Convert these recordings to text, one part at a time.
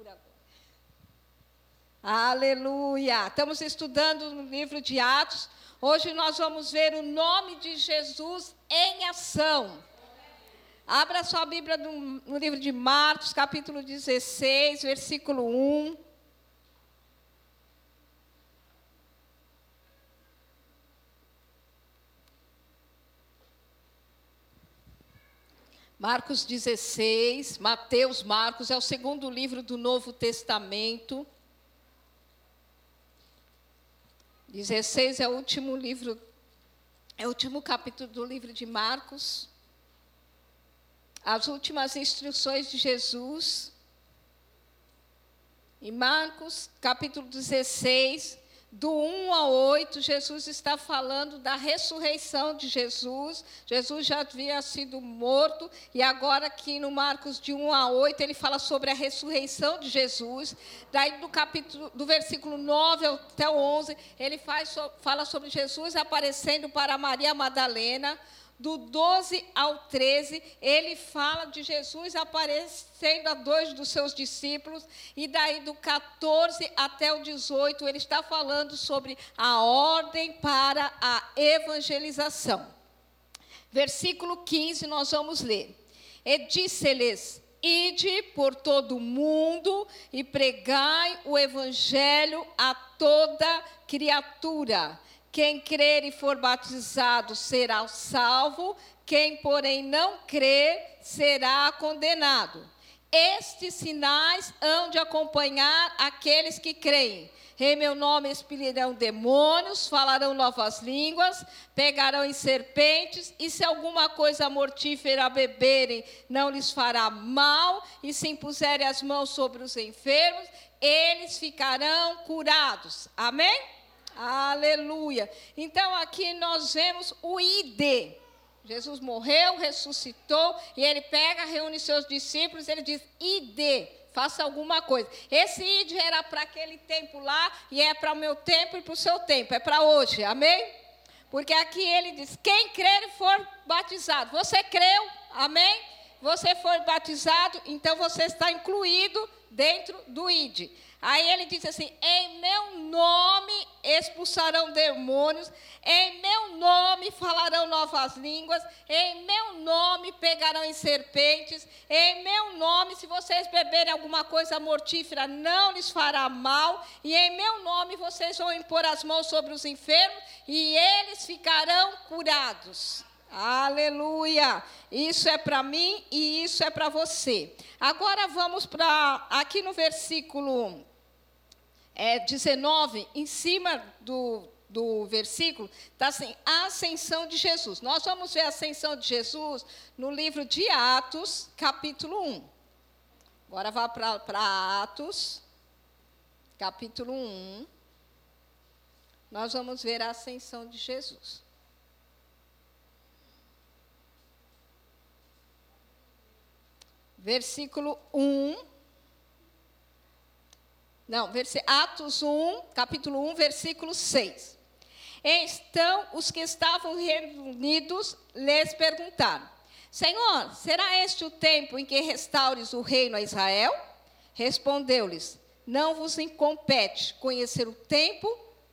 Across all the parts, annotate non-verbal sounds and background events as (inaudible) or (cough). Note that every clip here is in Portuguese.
por agora. Aleluia! Estamos estudando no livro de Atos. Hoje nós vamos ver o nome de Jesus em ação. Abra sua Bíblia no, no livro de Marcos, capítulo 16, versículo 1. Marcos 16, Mateus, Marcos, é o segundo livro do Novo Testamento. 16 é o último livro, é o último capítulo do livro de Marcos. As últimas instruções de Jesus. Em Marcos, capítulo 16, do 1 ao 8, Jesus está falando da ressurreição de Jesus. Jesus já havia sido morto, e agora aqui no Marcos de 1 a 8, ele fala sobre a ressurreição de Jesus. Daí do capítulo do versículo 9 até o 11, ele faz, fala sobre Jesus aparecendo para Maria Madalena do 12 ao 13, ele fala de Jesus aparecendo a dois dos seus discípulos, e daí do 14 até o 18, ele está falando sobre a ordem para a evangelização. Versículo 15, nós vamos ler. E disse-lhes: Ide por todo o mundo e pregai o evangelho a toda criatura. Quem crer e for batizado será salvo, quem, porém, não crer será condenado. Estes sinais hão de acompanhar aqueles que creem. Em meu nome expelirão demônios, falarão novas línguas, pegarão em serpentes, e se alguma coisa mortífera beberem, não lhes fará mal, e se impuserem as mãos sobre os enfermos, eles ficarão curados. Amém? Aleluia. Então aqui nós vemos o ID. Jesus morreu, ressuscitou, e ele pega, reúne seus discípulos, ele diz: ID, faça alguma coisa. Esse ID era para aquele tempo lá, e é para o meu tempo e para o seu tempo, é para hoje, amém? Porque aqui ele diz: quem crer e for batizado. Você creu, amém? Você foi batizado, então você está incluído dentro do ID. Aí ele diz assim: em meu nome expulsarão demônios, em meu nome falarão novas línguas, em meu nome pegarão em serpentes, em meu nome, se vocês beberem alguma coisa mortífera, não lhes fará mal, e em meu nome vocês vão impor as mãos sobre os enfermos e eles ficarão curados. Aleluia! Isso é para mim e isso é para você. Agora vamos para aqui no versículo é, 19, em cima do, do versículo, está assim: a ascensão de Jesus. Nós vamos ver a ascensão de Jesus no livro de Atos, capítulo 1. Agora vá para Atos, capítulo 1. Nós vamos ver a ascensão de Jesus. Versículo 1. Não, Atos 1, capítulo 1, versículo 6. Então os que estavam reunidos lhes perguntaram: Senhor, será este o tempo em que restaures o reino a Israel? Respondeu-lhes: Não vos incompete conhecer o tempo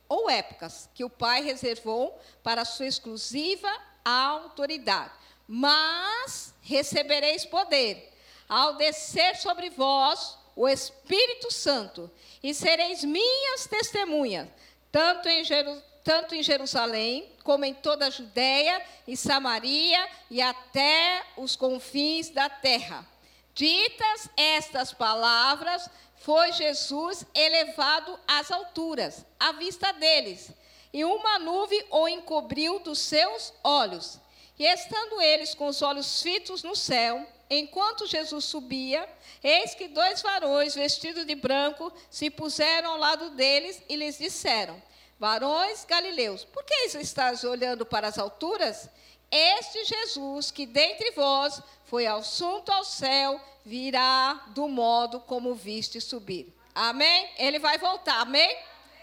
ou épocas que o Pai reservou para sua exclusiva autoridade, mas recebereis poder ao descer sobre vós o Espírito Santo, e sereis minhas testemunhas, tanto em, Jeru tanto em Jerusalém, como em toda a Judéia e Samaria e até os confins da terra. Ditas estas palavras, foi Jesus elevado às alturas, à vista deles, e uma nuvem o encobriu dos seus olhos. E estando eles com os olhos fitos no céu, enquanto Jesus subia, eis que dois varões vestidos de branco se puseram ao lado deles e lhes disseram: Varões galileus, por que estás olhando para as alturas? Este Jesus, que dentre vós foi assunto ao céu, virá do modo como viste subir. Amém? Ele vai voltar, amém?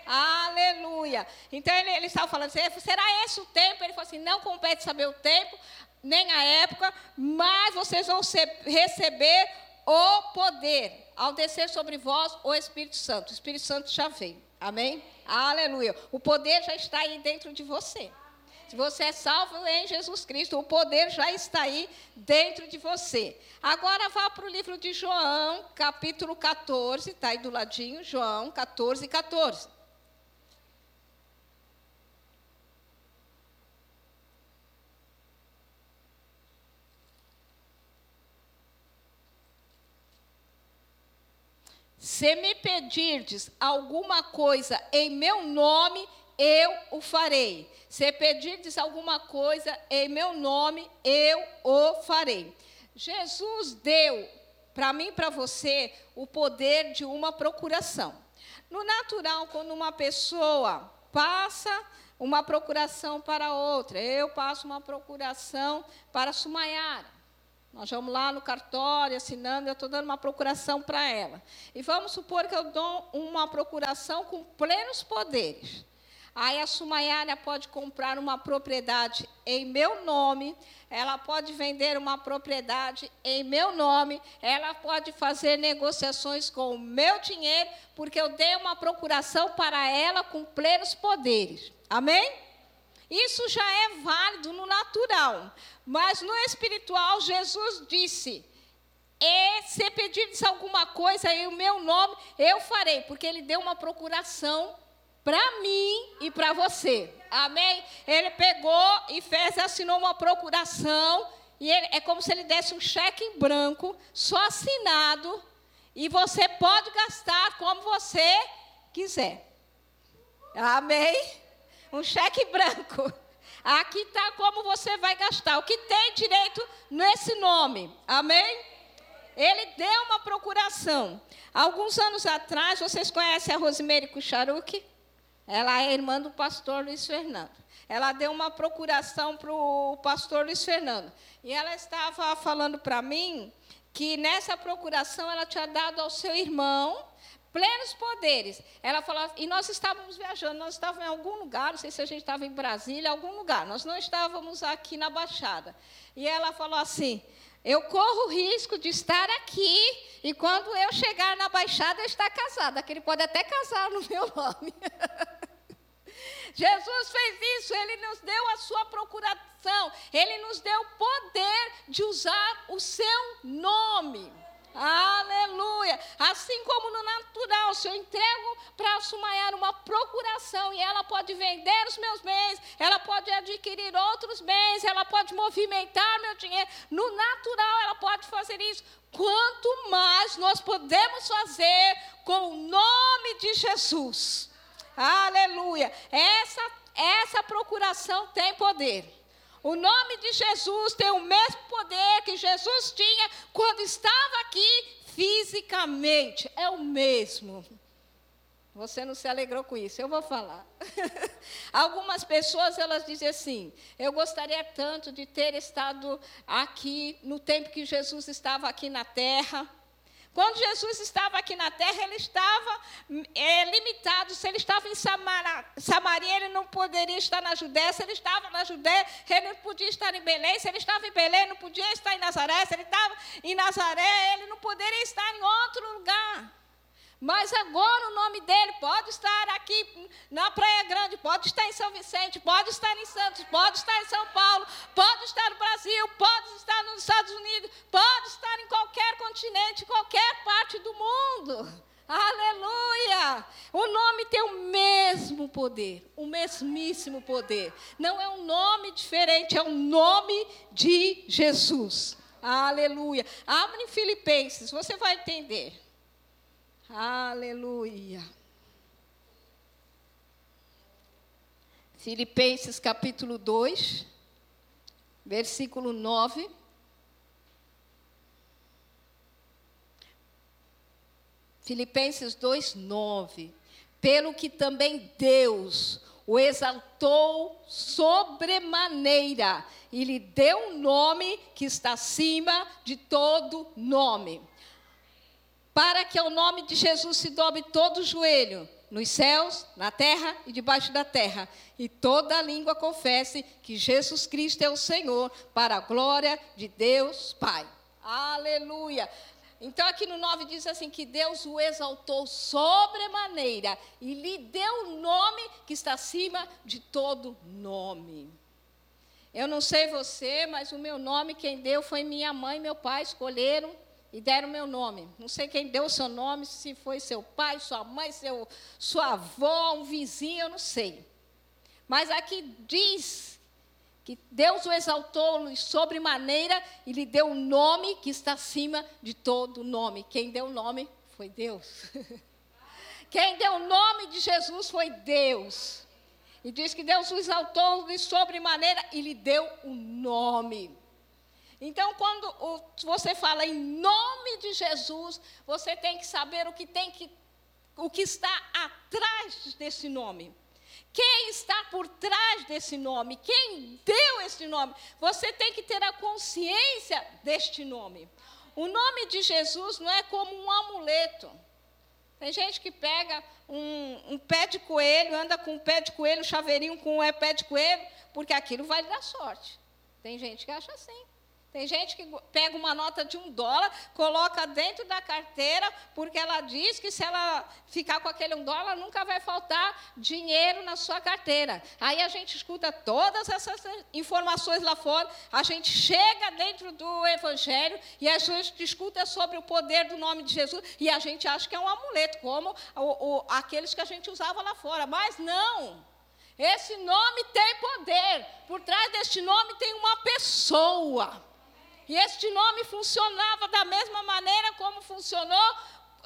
Aleluia. Então ele, ele estava falando assim: será esse o tempo? Ele falou assim: não compete saber o tempo, nem a época, mas vocês vão ser, receber o poder, ao descer sobre vós o Espírito Santo. O Espírito Santo já veio. Amém? Aleluia. O poder já está aí dentro de você. Se você é salvo em Jesus Cristo, o poder já está aí dentro de você. Agora vá para o livro de João, capítulo 14, está aí do ladinho, João 14, 14. Se me pedirdes alguma coisa em meu nome, eu o farei. Se pedirdes alguma coisa em meu nome, eu o farei. Jesus deu para mim e para você o poder de uma procuração. No natural, quando uma pessoa passa uma procuração para outra, eu passo uma procuração para Sumayara. Nós vamos lá no cartório, assinando, eu estou dando uma procuração para ela. E vamos supor que eu dou uma procuração com plenos poderes. Aí a Sumayara pode comprar uma propriedade em meu nome, ela pode vender uma propriedade em meu nome, ela pode fazer negociações com o meu dinheiro, porque eu dei uma procuração para ela com plenos poderes. Amém? Isso já é válido no natural. Mas no espiritual, Jesus disse: e se pedirdes alguma coisa em meu nome, eu farei, porque ele deu uma procuração para mim e para você. Amém? Ele pegou e fez, assinou uma procuração, e ele, é como se ele desse um cheque em branco, só assinado, e você pode gastar como você quiser. Amém? Um cheque branco. Aqui está como você vai gastar. O que tem direito nesse nome. Amém? Ele deu uma procuração. Alguns anos atrás, vocês conhecem a Rosemary Kucharuk? Ela é irmã do pastor Luiz Fernando. Ela deu uma procuração para o pastor Luiz Fernando. E ela estava falando para mim que nessa procuração ela tinha dado ao seu irmão plenos poderes. Ela falou, e nós estávamos viajando, nós estávamos em algum lugar, não sei se a gente estava em Brasília, algum lugar, nós não estávamos aqui na Baixada. E ela falou assim: eu corro o risco de estar aqui e quando eu chegar na Baixada eu estar casada, que ele pode até casar no meu nome. (laughs) Jesus fez isso, ele nos deu a sua procuração, ele nos deu o poder de usar o seu nome. Aleluia. Assim como no natural, se eu entrego para a uma procuração e ela pode vender os meus bens, ela pode adquirir outros bens, ela pode movimentar meu dinheiro. No natural, ela pode fazer isso. Quanto mais nós podemos fazer com o nome de Jesus. Aleluia. Essa, essa procuração tem poder. O nome de Jesus tem o mesmo poder que Jesus tinha quando estava aqui fisicamente. É o mesmo. Você não se alegrou com isso, eu vou falar. (laughs) Algumas pessoas elas dizem assim: eu gostaria tanto de ter estado aqui no tempo que Jesus estava aqui na terra. Quando Jesus estava aqui na terra, ele estava é, limitado. Se ele estava em Samara, Samaria, ele não poderia estar na Judéia. Se ele estava na Judéia, ele não podia estar em Belém. Se ele estava em Belém, não podia estar em Nazaré. Se ele estava em Nazaré, ele não poderia estar em outro lugar. Mas agora o nome dele pode estar aqui na Praia Grande, pode estar em São Vicente, pode estar em Santos, pode estar em São Paulo, pode estar no Brasil, pode estar nos Estados Unidos, pode estar em qualquer continente, qualquer parte do mundo. Aleluia! O nome tem o mesmo poder, o mesmíssimo poder. Não é um nome diferente, é o nome de Jesus. Aleluia. Abre em Filipenses, você vai entender. Aleluia. Filipenses capítulo 2, versículo 9. Filipenses 2, 9. Pelo que também Deus o exaltou sobremaneira e lhe deu um nome que está acima de todo nome para que ao nome de Jesus se dobre todo o joelho, nos céus, na terra e debaixo da terra, e toda língua confesse que Jesus Cristo é o Senhor, para a glória de Deus Pai. Aleluia. Então, aqui no 9 diz assim: que Deus o exaltou sobremaneira e lhe deu o nome que está acima de todo nome. Eu não sei você, mas o meu nome, quem deu foi minha mãe e meu pai, escolheram e deram meu nome. Não sei quem deu o seu nome, se foi seu pai, sua mãe, seu, sua avó, um vizinho, eu não sei. Mas aqui diz que Deus o exaltou sobremaneira e lhe deu um nome que está acima de todo nome. Quem deu o nome foi Deus. (laughs) Quem deu o nome de Jesus foi Deus. E diz que Deus o exaltou de sobremaneira e lhe deu o um nome. Então, quando você fala em nome de Jesus, você tem que saber o que tem que o que está atrás desse nome. Quem está por trás desse nome? Quem deu esse nome? Você tem que ter a consciência deste nome. O nome de Jesus não é como um amuleto. Tem gente que pega um, um pé de coelho, anda com um pé de coelho, chaveirinho com um pé de coelho, porque aquilo vai dar sorte. Tem gente que acha assim. Tem gente que pega uma nota de um dólar, coloca dentro da carteira, porque ela diz que se ela ficar com aquele um dólar, nunca vai faltar dinheiro na sua carteira. Aí a gente escuta todas essas informações lá fora, a gente chega dentro do Evangelho e a gente escuta sobre o poder do nome de Jesus e a gente acha que é um amuleto, como o, o, aqueles que a gente usava lá fora. Mas não! Esse nome tem poder. Por trás deste nome tem uma pessoa. E este nome funcionava da mesma maneira como funcionou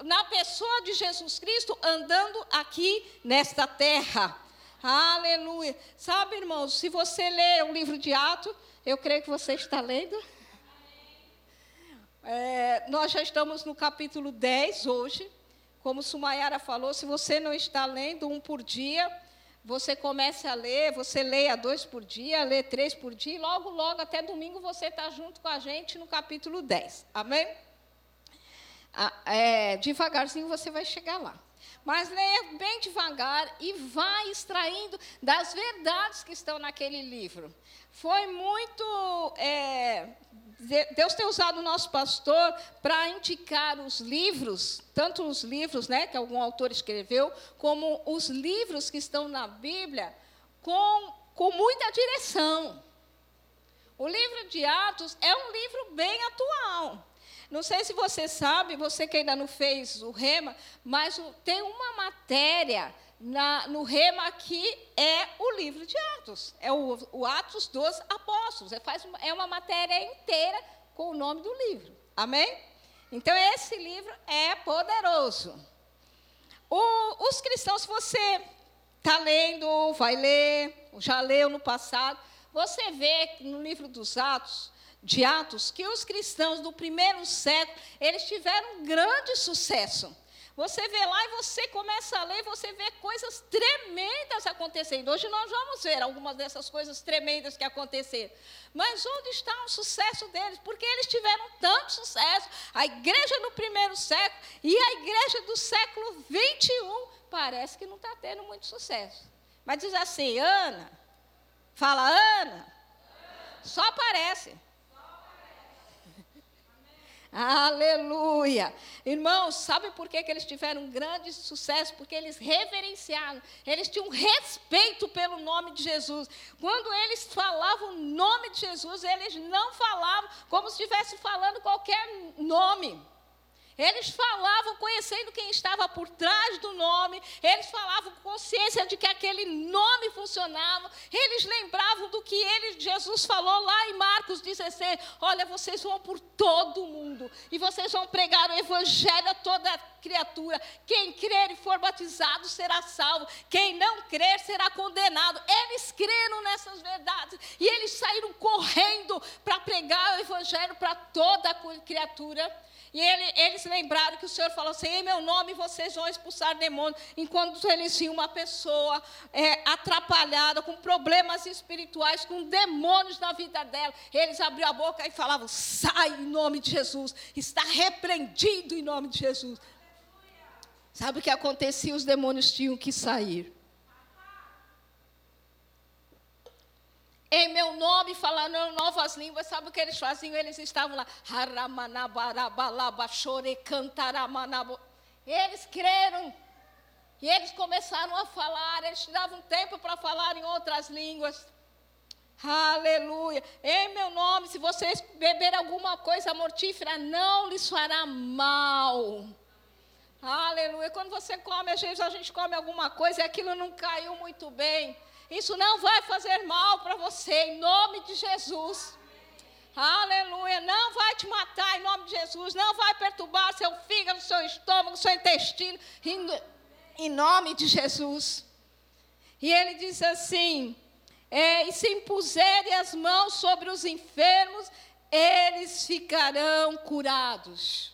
na pessoa de Jesus Cristo andando aqui nesta terra. Aleluia. Sabe, irmãos, se você ler o livro de Atos, eu creio que você está lendo. É, nós já estamos no capítulo 10 hoje. Como Sumayara falou, se você não está lendo um por dia, você começa a ler, você leia dois por dia, lê três por dia, e logo, logo, até domingo, você está junto com a gente no capítulo 10. Amém? Ah, é, devagarzinho você vai chegar lá. Mas leia bem devagar e vai extraindo das verdades que estão naquele livro. Foi muito é, Deus tem usado o nosso pastor para indicar os livros, tanto os livros né, que algum autor escreveu, como os livros que estão na Bíblia, com, com muita direção. O livro de Atos é um livro bem atual. Não sei se você sabe, você que ainda não fez o rema, mas tem uma matéria na, no rema aqui é o livro de Atos. É o, o Atos dos Apóstolos. É, faz, é uma matéria inteira com o nome do livro. Amém? Então, esse livro é poderoso. O, os cristãos, se você está lendo, vai ler, já leu no passado, você vê no livro dos Atos, de Atos, que os cristãos do primeiro século, eles tiveram grande sucesso. Você vê lá e você começa a ler, você vê coisas tremendas acontecendo. Hoje nós vamos ver algumas dessas coisas tremendas que aconteceram. Mas onde está o sucesso deles? Porque eles tiveram tanto sucesso. A igreja no primeiro século e a igreja do século 21 parece que não está tendo muito sucesso. Mas diz assim, Ana, fala Ana, só parece. Aleluia! Irmãos, sabe por que, que eles tiveram um grande sucesso? Porque eles reverenciaram, eles tinham respeito pelo nome de Jesus. Quando eles falavam o nome de Jesus, eles não falavam como se estivesse falando qualquer nome. Eles falavam conhecendo quem estava por trás do nome, eles falavam com consciência de que aquele nome funcionava, eles lembravam do que ele, Jesus falou lá em Marcos 16: Olha, vocês vão por todo o mundo e vocês vão pregar o evangelho a toda criatura. Quem crer e for batizado será salvo, quem não crer será condenado. Eles creram nessas verdades e eles saíram correndo para pregar o evangelho para toda criatura. E ele, eles lembraram que o Senhor falou assim: em meu nome vocês vão expulsar demônios. Enquanto eles viam uma pessoa é, atrapalhada, com problemas espirituais, com demônios na vida dela, eles abriam a boca e falavam: sai em nome de Jesus, está repreendido em nome de Jesus. Sabe o que acontecia? Os demônios tinham que sair. Em meu nome, falando novas línguas, sabe o que eles faziam? Eles estavam lá, eles creram, e eles começaram a falar, eles davam tempo para falar em outras línguas. Aleluia. Em meu nome, se vocês beberem alguma coisa mortífera, não lhes fará mal. Aleluia. Quando você come, às vezes a gente come alguma coisa e aquilo não caiu muito bem. Isso não vai fazer mal para você, em nome de Jesus. Aleluia. Não vai te matar em nome de Jesus. Não vai perturbar seu fígado, seu estômago, seu intestino. Em, em nome de Jesus. E ele diz assim: é, e se impuserem as mãos sobre os enfermos, eles ficarão curados.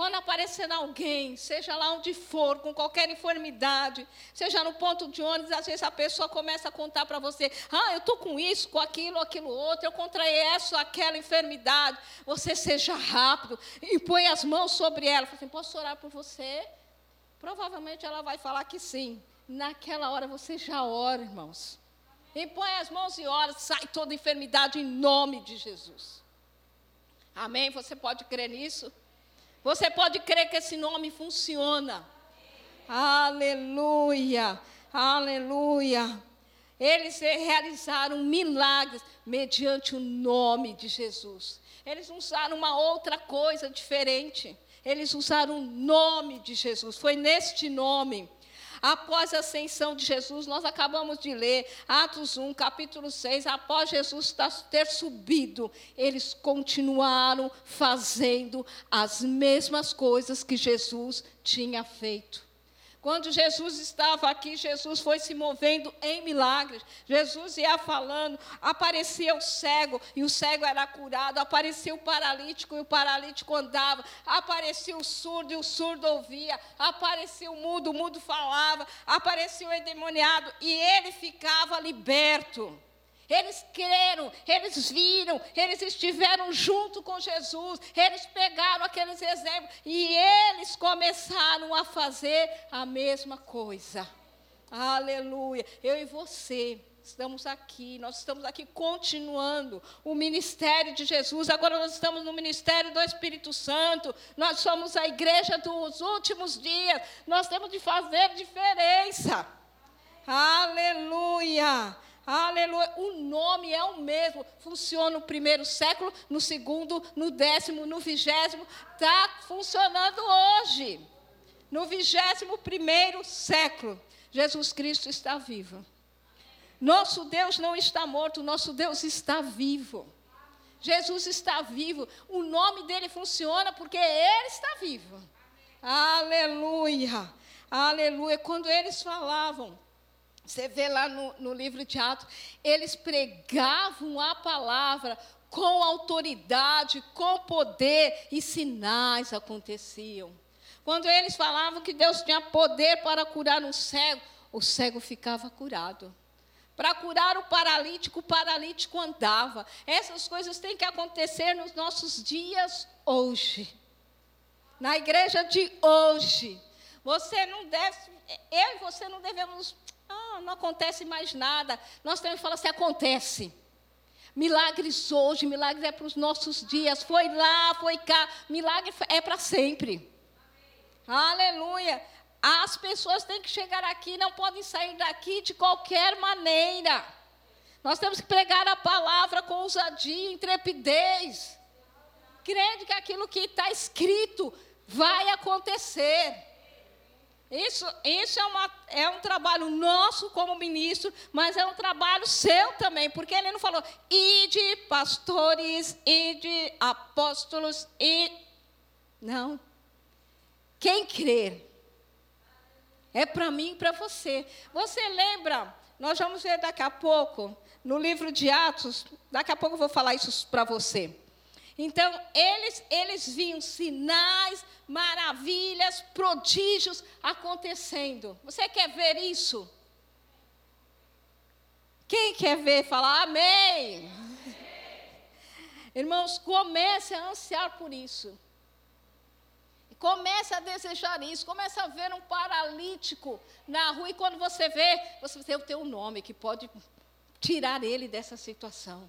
Quando aparecer alguém, seja lá onde for, com qualquer enfermidade, seja no ponto de ônibus, às vezes a pessoa começa a contar para você: ah, eu estou com isso, com aquilo, aquilo outro, eu contraí essa, aquela enfermidade. Você seja rápido e põe as mãos sobre ela. Fala assim: posso orar por você? Provavelmente ela vai falar que sim. Naquela hora você já ora, irmãos. Impõe as mãos e ora, sai toda enfermidade em nome de Jesus. Amém? Você pode crer nisso? Você pode crer que esse nome funciona. Aleluia, aleluia. Eles realizaram milagres mediante o nome de Jesus. Eles usaram uma outra coisa diferente. Eles usaram o nome de Jesus. Foi neste nome Após a ascensão de Jesus, nós acabamos de ler Atos 1, capítulo 6. Após Jesus ter subido, eles continuaram fazendo as mesmas coisas que Jesus tinha feito. Quando Jesus estava aqui, Jesus foi se movendo em milagres. Jesus ia falando, aparecia o cego e o cego era curado, aparecia o paralítico e o paralítico andava, aparecia o surdo e o surdo ouvia, aparecia o mudo, o mudo falava, aparecia o endemoniado e ele ficava liberto. Eles creram, eles viram, eles estiveram junto com Jesus, eles pegaram aqueles exemplos e eles começaram a fazer a mesma coisa. Aleluia. Eu e você estamos aqui, nós estamos aqui continuando o ministério de Jesus. Agora nós estamos no ministério do Espírito Santo. Nós somos a igreja dos últimos dias. Nós temos de fazer diferença. Aleluia. Aleluia. O nome é o mesmo. Funciona no primeiro século, no segundo, no décimo, no vigésimo. Está funcionando hoje. No vigésimo primeiro século, Jesus Cristo está vivo. Nosso Deus não está morto, nosso Deus está vivo. Jesus está vivo. O nome dele funciona porque ele está vivo. Aleluia. Aleluia. Quando eles falavam, você vê lá no, no livro de Atos, eles pregavam a palavra com autoridade, com poder, e sinais aconteciam. Quando eles falavam que Deus tinha poder para curar um cego, o cego ficava curado. Para curar o paralítico, o paralítico andava. Essas coisas têm que acontecer nos nossos dias hoje. Na igreja de hoje. Você não deve, eu e você não devemos ah, não acontece mais nada. Nós temos que falar assim: acontece. Milagres hoje, milagres é para os nossos dias. Foi lá, foi cá. Milagre é para sempre. Aleluia. As pessoas têm que chegar aqui, não podem sair daqui de qualquer maneira. Nós temos que pregar a palavra com ousadia, intrepidez, crendo que aquilo que está escrito vai acontecer. Isso, isso é, uma, é um trabalho nosso como ministro, mas é um trabalho seu também, porque ele não falou, ide pastores, ide apóstolos, e. Não. Quem crer é para mim e para você. Você lembra? Nós vamos ver daqui a pouco, no livro de Atos, daqui a pouco eu vou falar isso para você. Então, eles, eles viam sinais, maravilhas, prodígios acontecendo. Você quer ver isso? Quem quer ver, falar amém. Irmãos, comece a ansiar por isso. Comece a desejar isso. Comece a ver um paralítico na rua. E quando você vê, você vê o teu nome, que pode tirar ele dessa situação.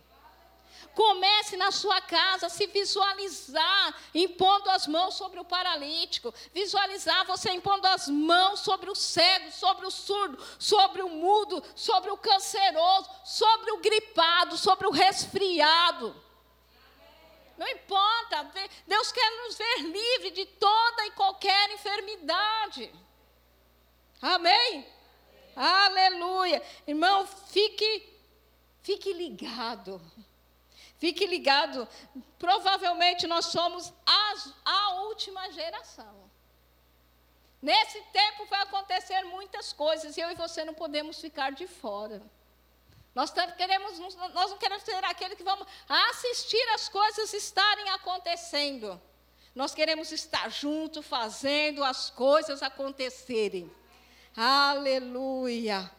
Comece na sua casa a se visualizar impondo as mãos sobre o paralítico, visualizar você impondo as mãos sobre o cego, sobre o surdo, sobre o mudo, sobre o canceroso, sobre o gripado, sobre o resfriado. Não importa, Deus quer nos ver livre de toda e qualquer enfermidade. Amém? Aleluia. Irmão, fique, fique ligado. Fique ligado. Provavelmente nós somos as, a última geração. Nesse tempo vai acontecer muitas coisas e eu e você não podemos ficar de fora. Nós, queremos, nós não queremos ser aquele que vamos assistir as coisas estarem acontecendo. Nós queremos estar junto, fazendo as coisas acontecerem. Aleluia.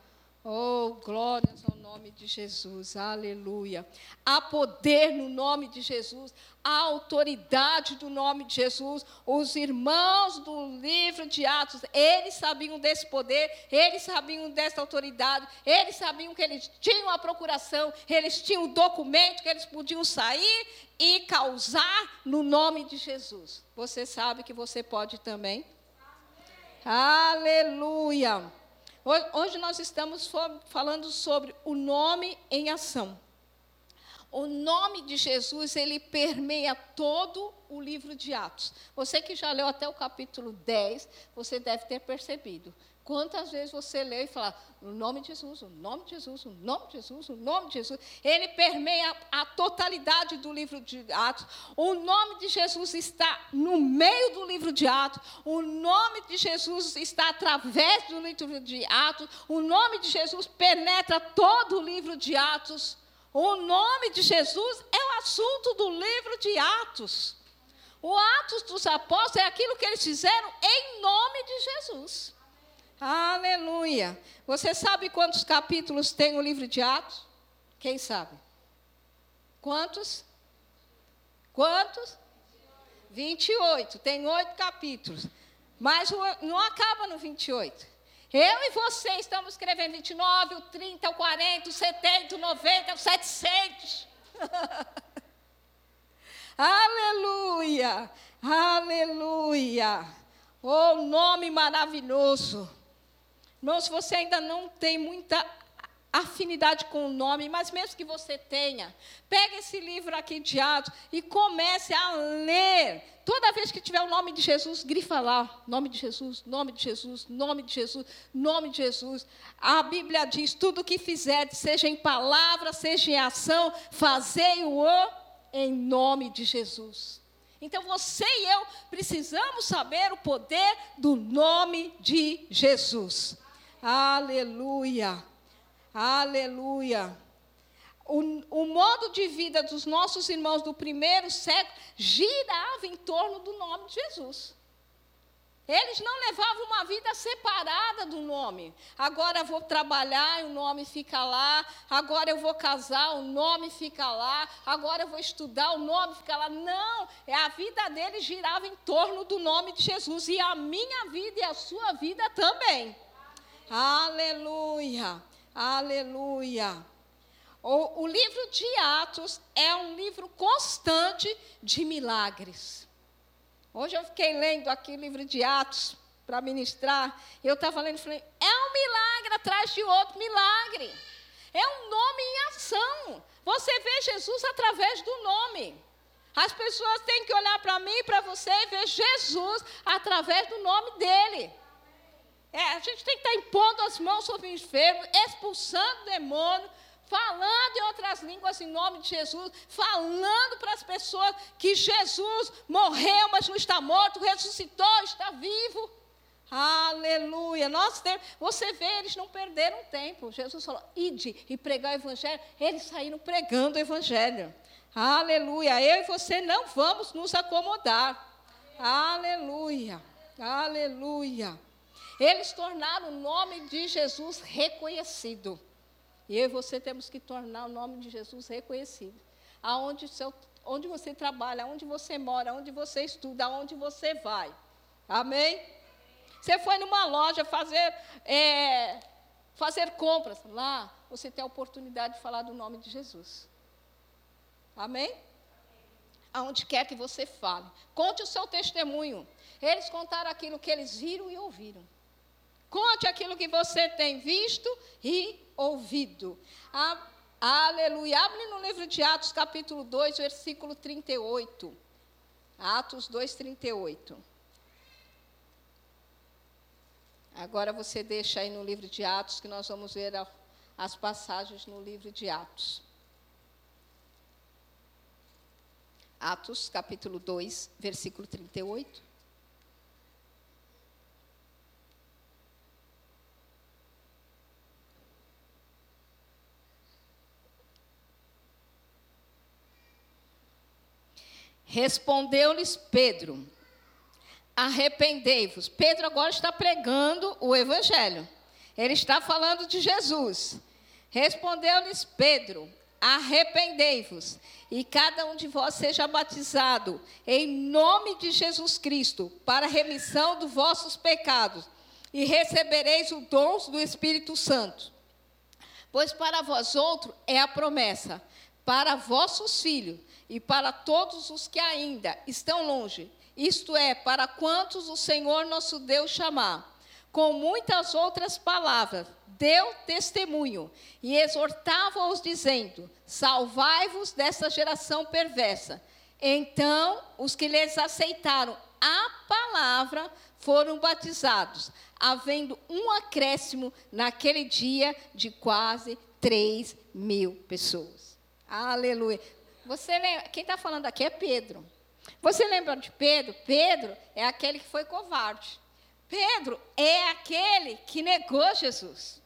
Oh, glórias ao nome de Jesus, aleluia. Há poder no nome de Jesus, há autoridade do nome de Jesus. Os irmãos do livro de Atos, eles sabiam desse poder, eles sabiam dessa autoridade, eles sabiam que eles tinham a procuração, eles tinham o documento que eles podiam sair e causar no nome de Jesus. Você sabe que você pode também? Aleluia. Hoje nós estamos falando sobre o nome em ação. O nome de Jesus, ele permeia todo o livro de Atos. Você que já leu até o capítulo 10, você deve ter percebido. Quantas vezes você lê e fala, no nome de Jesus, o nome de Jesus, o nome de Jesus, o nome de Jesus. Ele permeia a totalidade do livro de Atos. O nome de Jesus está no meio do livro de Atos. O nome de Jesus está através do livro de Atos. O nome de Jesus penetra todo o livro de Atos. O nome de Jesus é o assunto do livro de Atos. O Atos dos Apóstolos é aquilo que eles fizeram em nome de Jesus. Aleluia. Você sabe quantos capítulos tem o livro de Atos? Quem sabe? Quantos? Quantos? 28. Tem oito capítulos. Mas não acaba no 28. Eu e você estamos escrevendo 29, o 30, o 40, o 70, o 90, o 700. (laughs) Aleluia! Aleluia! Oh, nome maravilhoso! Irmão, se você ainda não tem muita afinidade com o nome, mas mesmo que você tenha, pegue esse livro aqui de Atos e comece a ler. Toda vez que tiver o nome de Jesus, grifa lá, nome de Jesus, nome de Jesus, nome de Jesus, nome de Jesus. A Bíblia diz: tudo o que fizer, seja em palavra, seja em ação, fazei-o em nome de Jesus. Então você e eu precisamos saber o poder do nome de Jesus. Aleluia. Aleluia. O, o, modo de vida dos nossos irmãos do primeiro século girava em torno do nome de Jesus. Eles não levavam uma vida separada do nome. Agora eu vou trabalhar e o nome fica lá. Agora eu vou casar, o nome fica lá. Agora eu vou estudar, o nome fica lá. Não, é a vida deles girava em torno do nome de Jesus e a minha vida e a sua vida também. Aleluia, aleluia. O, o livro de Atos é um livro constante de milagres. Hoje eu fiquei lendo aqui o livro de Atos para ministrar. E eu estava lendo e falei: é um milagre atrás de outro milagre. É um nome em ação. Você vê Jesus através do nome. As pessoas têm que olhar para mim e para você e ver Jesus através do nome dele. É, a gente tem que estar impondo as mãos sobre o enfermo, expulsando o demônio, falando em outras línguas em nome de Jesus, falando para as pessoas que Jesus morreu, mas não está morto, ressuscitou, está vivo. Aleluia. Nós temos, você vê, eles não perderam tempo. Jesus falou: ide e pregar o evangelho. Eles saíram pregando o evangelho. Aleluia. Eu e você não vamos nos acomodar. Aleluia. Aleluia. Eles tornaram o nome de Jesus reconhecido. E eu e você temos que tornar o nome de Jesus reconhecido. Aonde, seu, onde você trabalha, aonde você mora, aonde você estuda, aonde você vai. Amém? Você foi numa loja fazer, é, fazer compras lá. você tem a oportunidade de falar do nome de Jesus. Amém? Aonde quer que você fale. Conte o seu testemunho. Eles contaram aquilo que eles viram e ouviram. Conte aquilo que você tem visto e ouvido. A, aleluia. Abre no livro de Atos, capítulo 2, versículo 38. Atos 2, 38. Agora você deixa aí no livro de Atos, que nós vamos ver as passagens no livro de Atos. Atos, capítulo 2, versículo 38. Respondeu-lhes Pedro: Arrependei-vos. Pedro agora está pregando o evangelho. Ele está falando de Jesus. Respondeu-lhes Pedro: Arrependei-vos, e cada um de vós seja batizado em nome de Jesus Cristo, para remissão dos vossos pecados, e recebereis o dom do Espírito Santo. Pois para vós outro é a promessa, para vossos filhos e para todos os que ainda estão longe, isto é, para quantos o Senhor nosso Deus chamar. Com muitas outras palavras, deu testemunho e exortava-os, dizendo: Salvai-vos desta geração perversa. Então, os que lhes aceitaram a palavra foram batizados, havendo um acréscimo naquele dia de quase 3 mil pessoas. Aleluia. Você lembra, quem está falando aqui é Pedro. Você lembra de Pedro? Pedro é aquele que foi covarde. Pedro é aquele que negou Jesus.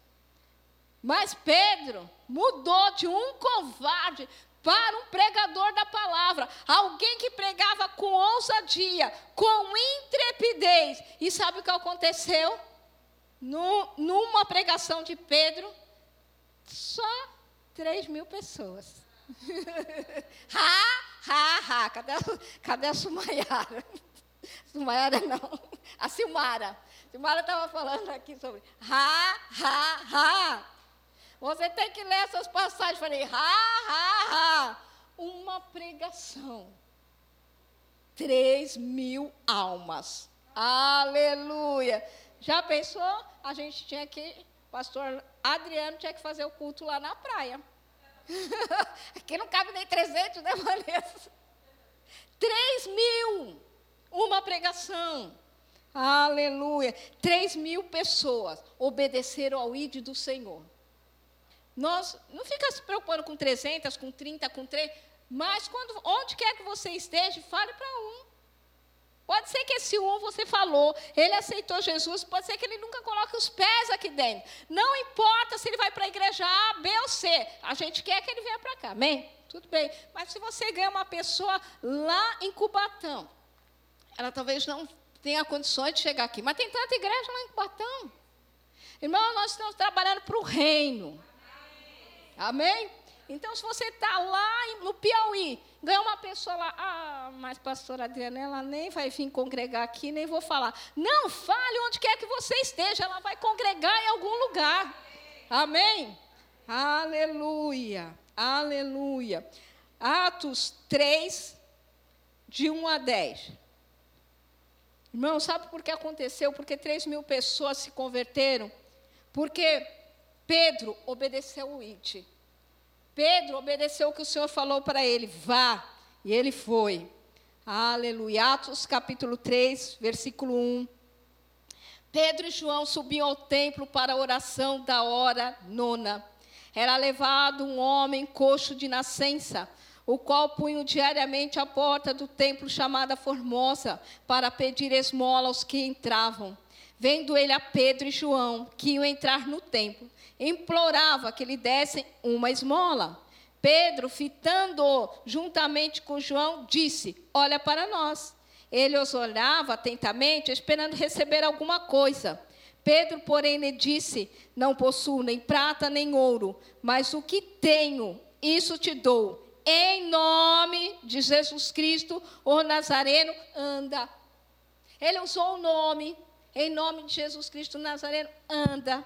Mas Pedro mudou de um covarde para um pregador da palavra, alguém que pregava com ousadia, com intrepidez. E sabe o que aconteceu? No, numa pregação de Pedro, só 3 mil pessoas. (laughs) ha, ha, ha. Cadê, a, cadê a Sumayara? (laughs) Sumayara não. A Silmara. Silmara estava falando aqui sobre ha, ha, ha. Você tem que ler essas passagens. Falei, ha, ha, ha. Uma pregação. Três mil almas. Aleluia. Já pensou? A gente tinha que, pastor Adriano tinha que fazer o culto lá na praia. (laughs) Aqui não cabe nem 300, né, Vanessa? 3 mil, uma pregação. Aleluia. 3 mil pessoas obedeceram ao ID do Senhor. Nós não fica se preocupando com 300, com 30, com 3, mas quando, onde quer que você esteja, fale para um. Pode ser que esse um você falou, ele aceitou Jesus, pode ser que ele nunca coloque os pés aqui dentro. Não importa se ele vai para a igreja A, B ou C. A gente quer que ele venha para cá, amém? Tudo bem. Mas se você ganha uma pessoa lá em Cubatão, ela talvez não tenha condições de chegar aqui, mas tem tanta igreja lá em Cubatão. Irmão, nós estamos trabalhando para o reino. Amém? Então, se você está lá no Piauí, ganha uma pessoa lá, ah, mas pastora Adriana, ela nem vai vir congregar aqui, nem vou falar. Não, fale onde quer que você esteja, ela vai congregar em algum lugar. Amém? Aleluia, aleluia. Atos 3, de 1 a 10. Irmão, sabe por que aconteceu? Porque 3 mil pessoas se converteram. Porque Pedro obedeceu o IT. Pedro obedeceu o que o Senhor falou para ele, vá, e ele foi. Aleluia. Atos capítulo 3, versículo 1. Pedro e João subiam ao templo para a oração da hora nona. Era levado um homem coxo de nascença, o qual punha diariamente à porta do templo chamada Formosa, para pedir esmola aos que entravam. Vendo ele a Pedro e João, que iam entrar no templo, implorava que lhe dessem uma esmola. Pedro, fitando juntamente com João, disse: Olha para nós. Ele os olhava atentamente, esperando receber alguma coisa. Pedro, porém, lhe disse: Não possuo nem prata nem ouro, mas o que tenho, isso te dou. Em nome de Jesus Cristo, o Nazareno, anda. Ele usou o nome, em nome de Jesus Cristo, o Nazareno, anda.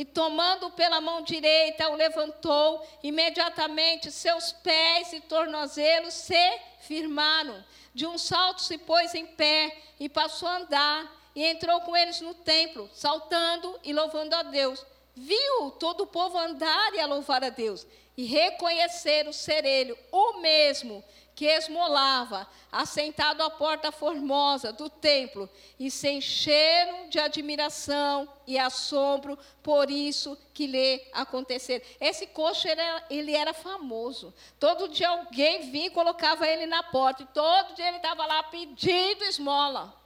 E tomando pela mão direita, o levantou, imediatamente seus pés e tornozelos se firmaram. De um salto se pôs em pé e passou a andar, e entrou com eles no templo, saltando e louvando a Deus. Viu todo o povo andar e a louvar a Deus, e reconheceram ser ele o mesmo que esmolava, assentado à porta formosa do templo, e se encheram de admiração e assombro por isso que lhe aconteceu. Esse coxo, era, ele era famoso. Todo dia alguém vinha e colocava ele na porta, e todo dia ele estava lá pedindo esmola.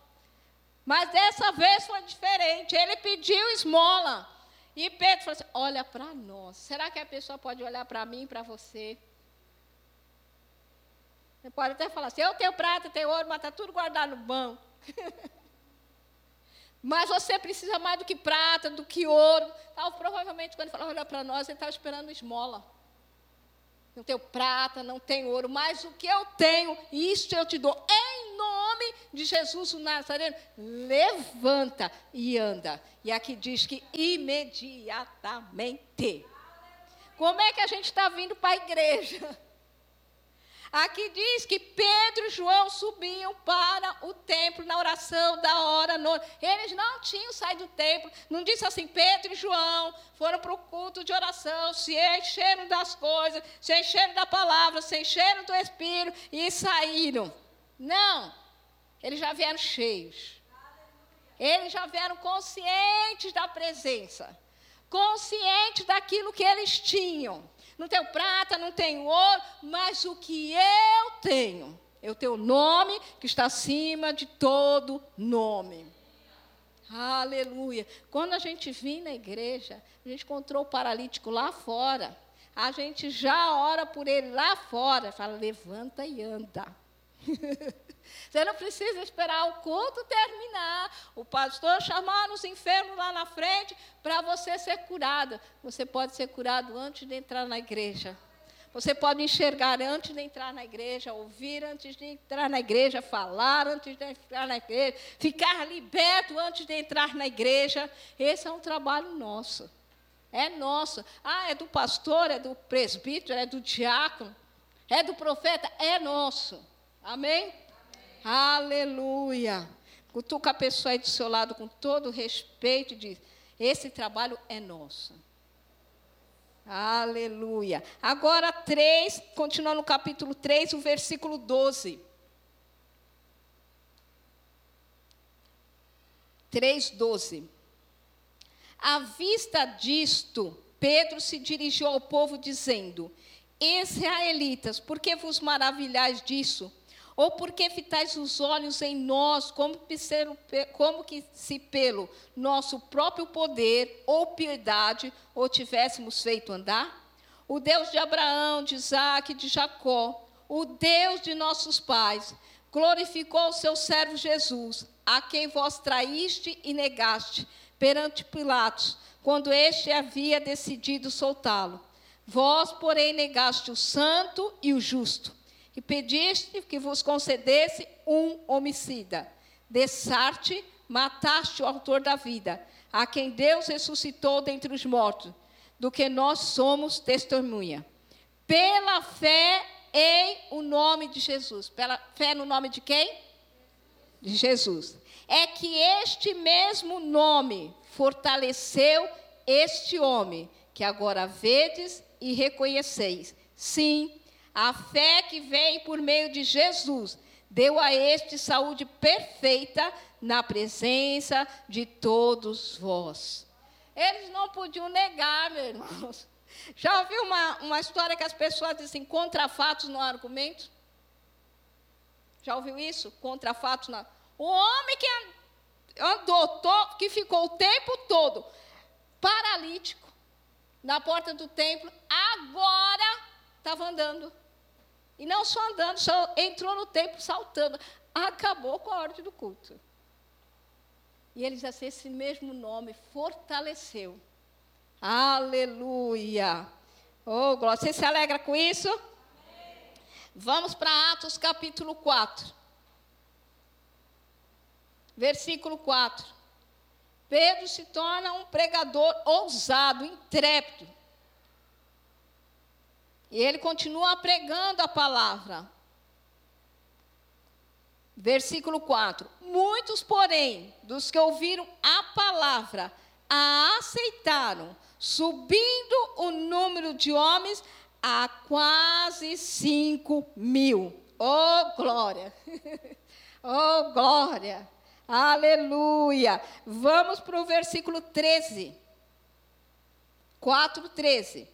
Mas dessa vez foi diferente, ele pediu esmola. E Pedro falou assim: Olha para nós. Será que a pessoa pode olhar para mim e para você? Você pode até falar assim, eu tenho prata, tenho ouro, mas está tudo guardado no banco. (laughs) mas você precisa mais do que prata, do que ouro. Tal, provavelmente, quando ele falava olha para nós, ele estava esperando esmola. Não tenho prata, não tenho ouro, mas o que eu tenho, isto eu te dou. Em nome de Jesus o Nazareno, levanta e anda. E aqui diz que imediatamente. Como é que a gente está vindo para a igreja? Aqui diz que Pedro e João subiam para o templo na oração da hora nona. Eles não tinham saído do templo. Não disse assim, Pedro e João foram para o culto de oração, se encheram das coisas, se encheram da palavra, se encheram do Espírito e saíram. Não. Eles já vieram cheios. Eles já vieram conscientes da presença, conscientes daquilo que eles tinham. Não tenho prata, não tenho ouro, mas o que eu tenho, eu tenho o nome que está acima de todo nome. Aleluia. Quando a gente vem na igreja, a gente encontrou o paralítico lá fora. A gente já ora por ele lá fora. Fala, levanta e anda. (laughs) Você não precisa esperar o culto terminar, o pastor chamar os enfermos lá na frente para você ser curado. Você pode ser curado antes de entrar na igreja. Você pode enxergar antes de entrar na igreja, ouvir antes de entrar na igreja, falar antes de entrar na igreja, ficar liberto antes de entrar na igreja. Esse é um trabalho nosso. É nosso. Ah, é do pastor, é do presbítero, é do diácono, é do profeta, é nosso. Amém? Aleluia. Cutuca a pessoa aí do seu lado com todo respeito e diz: esse trabalho é nosso. Aleluia. Agora, 3, continuando no capítulo 3, o versículo 12. 3, 12. À vista disto, Pedro se dirigiu ao povo, dizendo: Israelitas, por que vos maravilhais disso? Ou porque fitais os olhos em nós, como que, como que se pelo nosso próprio poder ou piedade o tivéssemos feito andar? O Deus de Abraão, de Isaac de Jacó, o Deus de nossos pais, glorificou o seu servo Jesus, a quem vós traíste e negaste perante Pilatos, quando este havia decidido soltá-lo. Vós, porém, negaste o santo e o justo e pediste que vos concedesse um homicida. Dessarte, mataste o autor da vida, a quem Deus ressuscitou dentre os mortos, do que nós somos testemunha. Pela fé em o nome de Jesus. Pela fé no nome de quem? De Jesus. É que este mesmo nome fortaleceu este homem, que agora vedes e reconheceis. Sim, a fé que vem por meio de Jesus deu a este saúde perfeita na presença de todos vós. Eles não podiam negar, meus irmãos. Já ouviu uma, uma história que as pessoas dizem contra fatos no argumento? Já ouviu isso? Contra fatos no O homem que andou, que ficou o tempo todo paralítico na porta do templo, agora estava andando. E não só andando, só entrou no templo saltando. Acabou com a ordem do culto. E eles assim, esse mesmo nome fortaleceu. Aleluia. Oh, glória. Você se alegra com isso? Amém. Vamos para Atos capítulo 4. Versículo 4. Pedro se torna um pregador ousado, intrépido. E ele continua pregando a palavra. Versículo 4: Muitos, porém, dos que ouviram a palavra, a aceitaram, subindo o número de homens a quase cinco mil. Oh, glória! (laughs) oh, glória! Aleluia! Vamos para o versículo 13. 4, 13.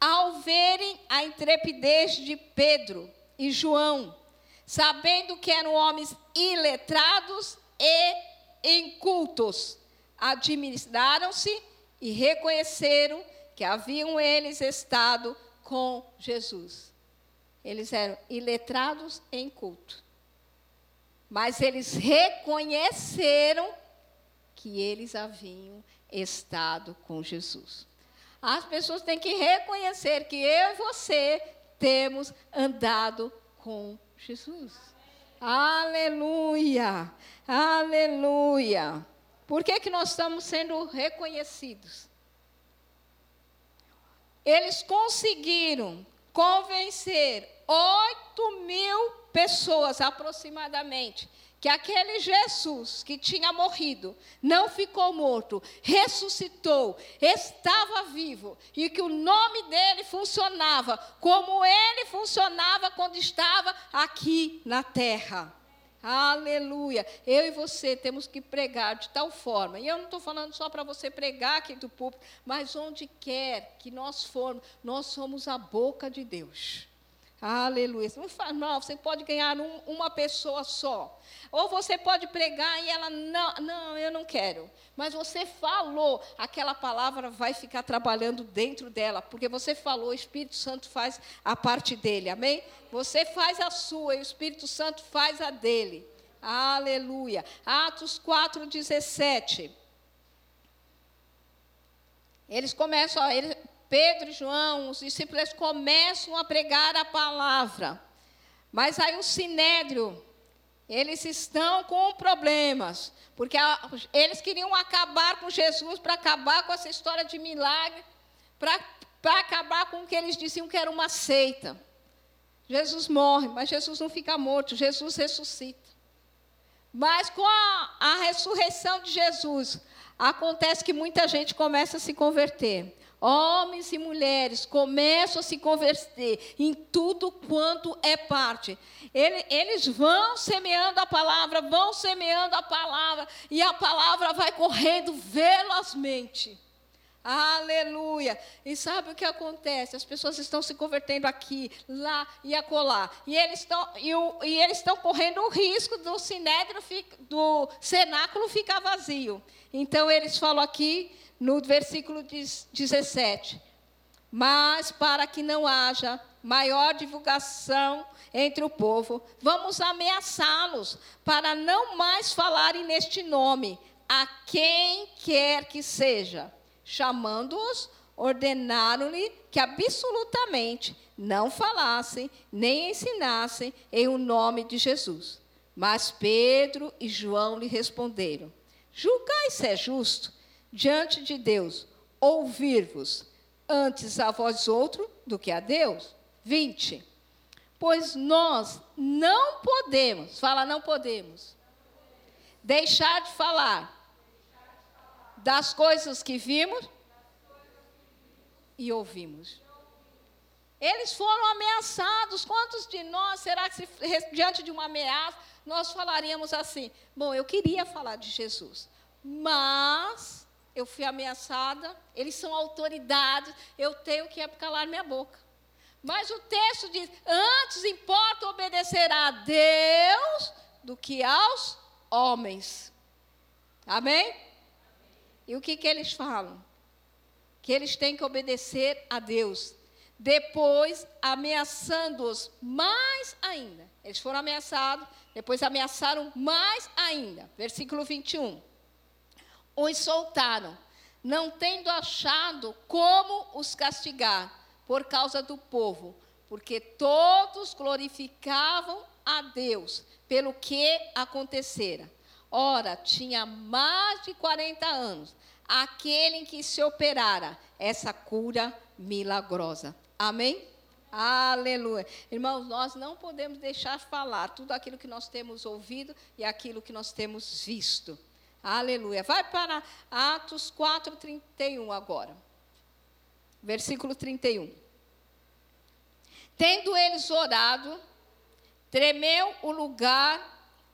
Ao verem a intrepidez de Pedro e João, sabendo que eram homens iletrados e incultos, administraram-se e reconheceram que haviam eles estado com Jesus. Eles eram iletrados e incultos. Mas eles reconheceram que eles haviam estado com Jesus. As pessoas têm que reconhecer que eu e você temos andado com Jesus. Aleluia! Aleluia! Por que, que nós estamos sendo reconhecidos? Eles conseguiram convencer 8 mil pessoas aproximadamente que aquele Jesus que tinha morrido não ficou morto, ressuscitou, estava vivo e que o nome dele funcionava como ele funcionava quando estava aqui na terra. Aleluia. Eu e você temos que pregar de tal forma. E eu não estou falando só para você pregar aqui do público, mas onde quer que nós formos, nós somos a boca de Deus. Aleluia. Não faz mal, você pode ganhar um, uma pessoa só. Ou você pode pregar e ela, não, não, eu não quero. Mas você falou, aquela palavra vai ficar trabalhando dentro dela, porque você falou, o Espírito Santo faz a parte dele, amém? Você faz a sua e o Espírito Santo faz a dele. Aleluia. Atos 4, 17. Eles começam, eles, Pedro e João, os discípulos começam a pregar a palavra. Mas aí o sinédrio, eles estão com problemas, porque eles queriam acabar com Jesus para acabar com essa história de milagre, para acabar com o que eles diziam que era uma seita. Jesus morre, mas Jesus não fica morto, Jesus ressuscita. Mas com a, a ressurreição de Jesus, acontece que muita gente começa a se converter. Homens e mulheres começam a se converter em tudo quanto é parte. Eles vão semeando a palavra, vão semeando a palavra, e a palavra vai correndo velozmente. Aleluia. E sabe o que acontece? As pessoas estão se convertendo aqui, lá e acolá. E eles estão, e, o, e eles estão correndo o risco do sinédrio, do cenáculo ficar vazio. Então eles falam aqui no versículo 17. Mas para que não haja maior divulgação entre o povo, vamos ameaçá-los para não mais falarem neste nome a quem quer que seja. Chamando-os, ordenaram-lhe que absolutamente não falassem nem ensinassem em o nome de Jesus. Mas Pedro e João lhe responderam: Julgai se é justo diante de Deus, ouvir-vos antes a vós outro do que a Deus. 20. Pois nós não podemos, fala não podemos, deixar de falar das coisas que vimos e ouvimos. Eles foram ameaçados. Quantos de nós, será que se, diante de uma ameaça, nós falaríamos assim: bom, eu queria falar de Jesus, mas eu fui ameaçada, eles são autoridades, eu tenho que calar minha boca. Mas o texto diz: antes importa obedecer a Deus do que aos homens. Amém? E o que, que eles falam? Que eles têm que obedecer a Deus. Depois, ameaçando-os mais ainda. Eles foram ameaçados, depois ameaçaram mais ainda. Versículo 21 os soltaram, não tendo achado como os castigar por causa do povo, porque todos glorificavam a Deus pelo que acontecera. ora tinha mais de 40 anos, aquele em que se operara essa cura milagrosa. Amém? Aleluia. Irmãos, nós não podemos deixar falar tudo aquilo que nós temos ouvido e aquilo que nós temos visto. Aleluia. Vai para Atos 4, 31 agora. Versículo 31. Tendo eles orado, tremeu o lugar.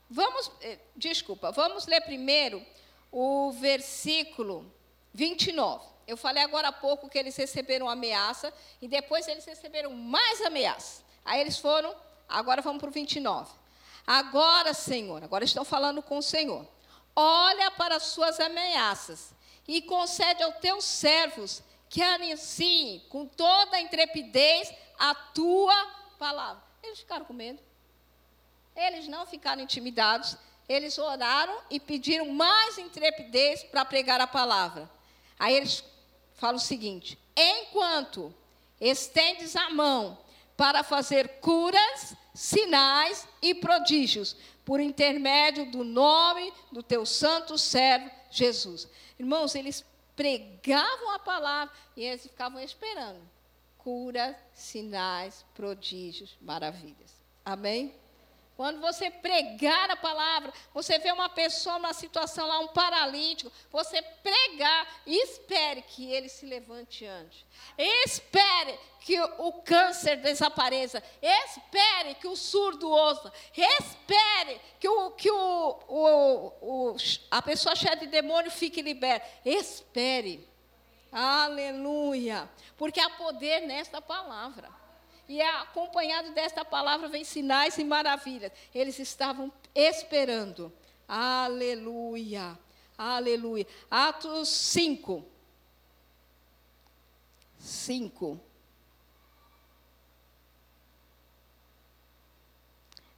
Vamos, eh, desculpa, vamos ler primeiro o versículo 29. Eu falei agora há pouco que eles receberam ameaça e depois eles receberam mais ameaça. Aí eles foram, agora vamos para o 29. Agora, Senhor, agora estão falando com o Senhor. Olha para as suas ameaças e concede aos teus servos que anunciem com toda a intrepidez a tua palavra. Eles ficaram com medo. Eles não ficaram intimidados. Eles oraram e pediram mais intrepidez para pregar a palavra. Aí eles fala o seguinte: enquanto estendes a mão para fazer curas, sinais e prodígios, por intermédio do nome do teu santo servo Jesus. Irmãos, eles pregavam a palavra e eles ficavam esperando curas, sinais, prodígios, maravilhas. Amém? Quando você pregar a palavra, você vê uma pessoa numa situação lá, um paralítico, você pregar e espere que ele se levante antes. Espere que o câncer desapareça. Espere que o surdo ouça. Espere que, o, que o, o, o, a pessoa cheia de demônio fique liberta. Espere. Aleluia. Porque há poder nesta palavra. E é acompanhado desta palavra vem sinais e maravilhas. Eles estavam esperando. Aleluia. Aleluia. Atos 5. 5.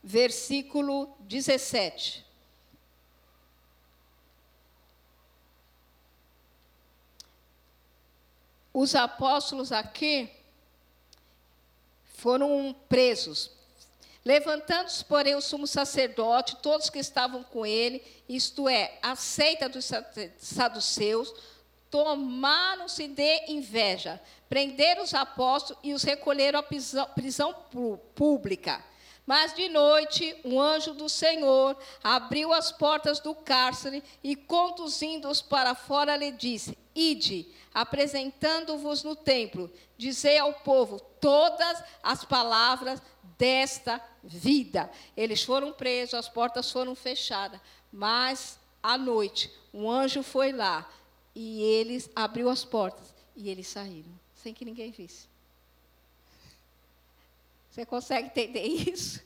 Versículo 17. Os apóstolos aqui foram presos. Levantando-se, porém, o sumo sacerdote, todos que estavam com ele, isto é, a seita dos saduceus, tomaram-se de inveja, prenderam os apóstolos e os recolheram à prisão, pública. Mas de noite, um anjo do Senhor abriu as portas do cárcere e, conduzindo-os para fora, lhe disse: Ide, apresentando-vos no templo, dizei ao povo todas as palavras desta vida. Eles foram presos, as portas foram fechadas, mas à noite um anjo foi lá e eles abriu as portas e eles saíram, sem que ninguém visse. Você consegue entender isso?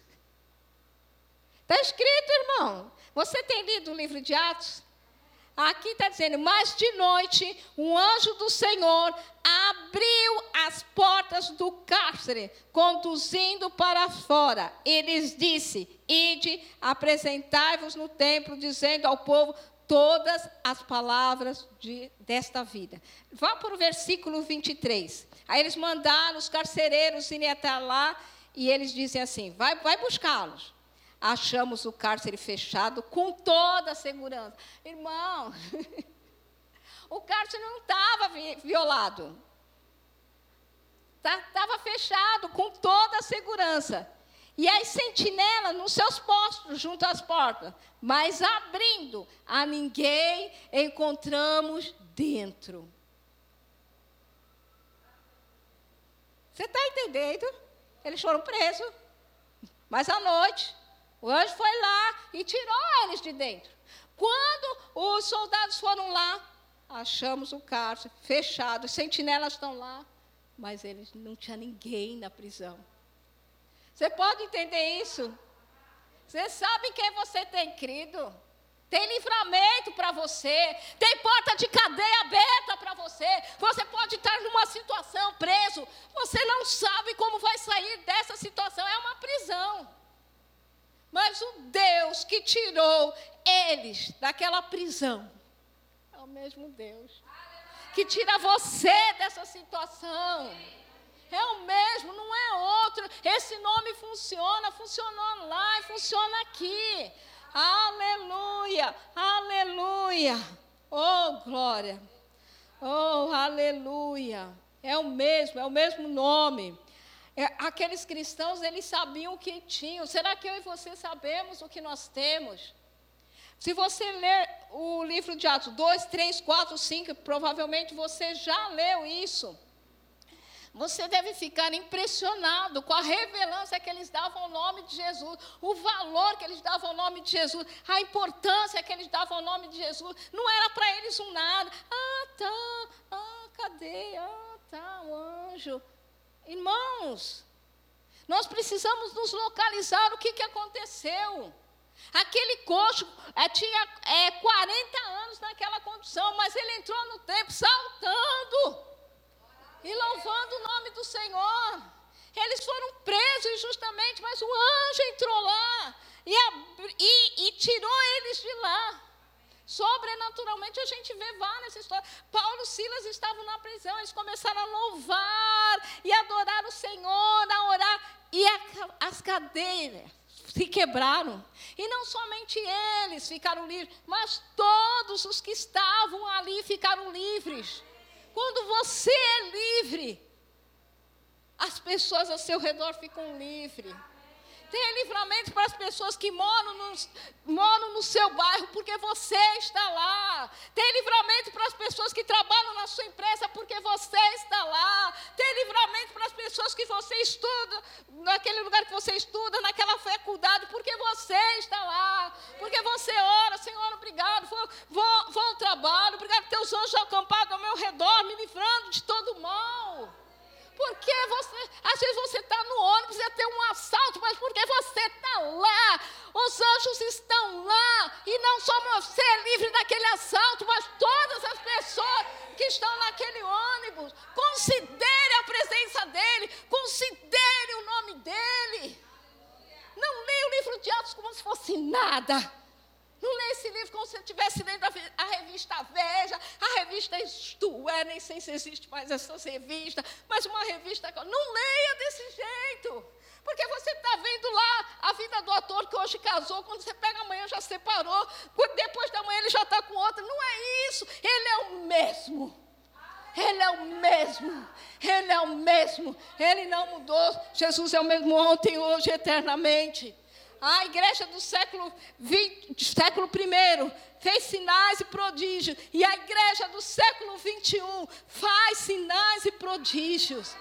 Está escrito, irmão. Você tem lido o livro de Atos? Aqui está dizendo, mas de noite um anjo do Senhor abriu as portas do cárcere, conduzindo para fora. E lhes disse: Ide, apresentai-vos no templo, dizendo ao povo todas as palavras de, desta vida. Vá para o versículo 23. Aí eles mandaram os carcereiros irem até lá e eles dizem assim: vai, vai buscá-los. Achamos o cárcere fechado com toda a segurança. Irmão, (laughs) o cárcere não estava violado. Estava tá, fechado com toda a segurança. E as sentinelas nos seus postos, junto às portas. Mas abrindo, a ninguém encontramos dentro. Você está entendendo? Eles foram presos. Mas à noite, o anjo foi lá e tirou eles de dentro. Quando os soldados foram lá, achamos o cárcere fechado, os sentinelas estão lá, mas eles não tinha ninguém na prisão. Você pode entender isso? Você sabe em quem você tem crido? Tem livramento para você, tem porta de cadeia aberta para você. Você pode estar numa situação preso, você não sabe como vai sair dessa situação, é uma prisão. Mas o Deus que tirou eles daquela prisão é o mesmo Deus que tira você dessa situação. É o mesmo, não é outro. Esse nome funciona, funcionou lá e funciona aqui. Aleluia, aleluia. Oh, glória. Oh, aleluia. É o mesmo, é o mesmo nome. É, aqueles cristãos, eles sabiam o que tinham. Será que eu e você sabemos o que nós temos? Se você ler o livro de Atos 2, 3, 4, 5, provavelmente você já leu isso. Você deve ficar impressionado com a revelância que eles davam ao nome de Jesus, o valor que eles davam ao nome de Jesus, a importância que eles davam ao nome de Jesus. Não era para eles um nada. Ah, tá. Ah, cadê? Ah, tá, o anjo. Irmãos, nós precisamos nos localizar o que, que aconteceu. Aquele coxo é, tinha é, 40 anos naquela condição, mas ele entrou no templo saltando e louvando o nome do Senhor. Eles foram presos injustamente, mas o anjo entrou lá e, e, e tirou eles de lá. Sobrenaturalmente a gente vê várias histórias. Paulo e Silas estavam na prisão, eles começaram a louvar e adorar o Senhor, a orar, e a, as cadeiras se quebraram. E não somente eles ficaram livres, mas todos os que estavam ali ficaram livres. Quando você é livre, as pessoas ao seu redor ficam livres. Tenha livramento para as pessoas que moram no, moram no seu bairro, porque você está lá. Tenha livramento para as pessoas que trabalham na sua empresa, porque você está lá. Tenha livramento para as pessoas que você estuda, naquele lugar que você estuda, naquela faculdade, porque você está lá. Porque você ora, Senhor, obrigado. Vou, vou, vou ao trabalho, obrigado teus anjos acampados ao meu redor, me livrando de todo mal. Porque você, às vezes você está no ônibus e ter um assalto, mas porque você está lá, os anjos estão lá, e não só você é livre daquele assalto, mas todas as pessoas que estão naquele ônibus. Considere a presença dele, considere o nome dele. Não leia o livro de Atos como se fosse nada. Não leia esse livro como se você estivesse lendo a, revista Veja, a revista Isto É, nem sei se existe mais essas revistas, mas uma revista. Não leia desse jeito. Porque você está vendo lá a vida do ator que hoje casou, quando você pega amanhã já separou, depois da manhã ele já está com outra. Não é isso. Ele é o mesmo. Ele é o mesmo. Ele é o mesmo. Ele não mudou. Jesus é o mesmo ontem, hoje, eternamente. A igreja do século, 20, século I fez sinais e prodígios. E a igreja do século 21 faz sinais e prodígios.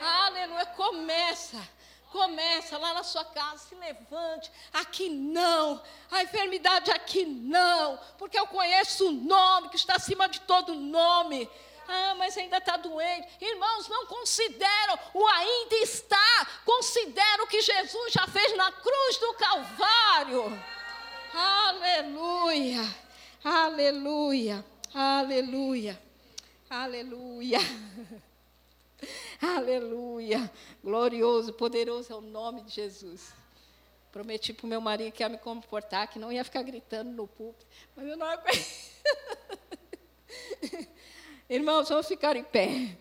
Aleluia. Começa. Começa lá na sua casa, se levante. Aqui não. A enfermidade aqui não. Porque eu conheço o nome que está acima de todo nome. Ah, mas ainda está doente. Irmãos, não consideram o ainda está. Consideram o que Jesus já fez na cruz do Calvário. Aleluia. Aleluia. Aleluia. Aleluia. (laughs) Aleluia. Glorioso, poderoso é o nome de Jesus. Prometi para o meu marido que ia me comportar, que não ia ficar gritando no púlpito. Mas eu não aguento. (laughs) Irmãos, vamos ficar em pé.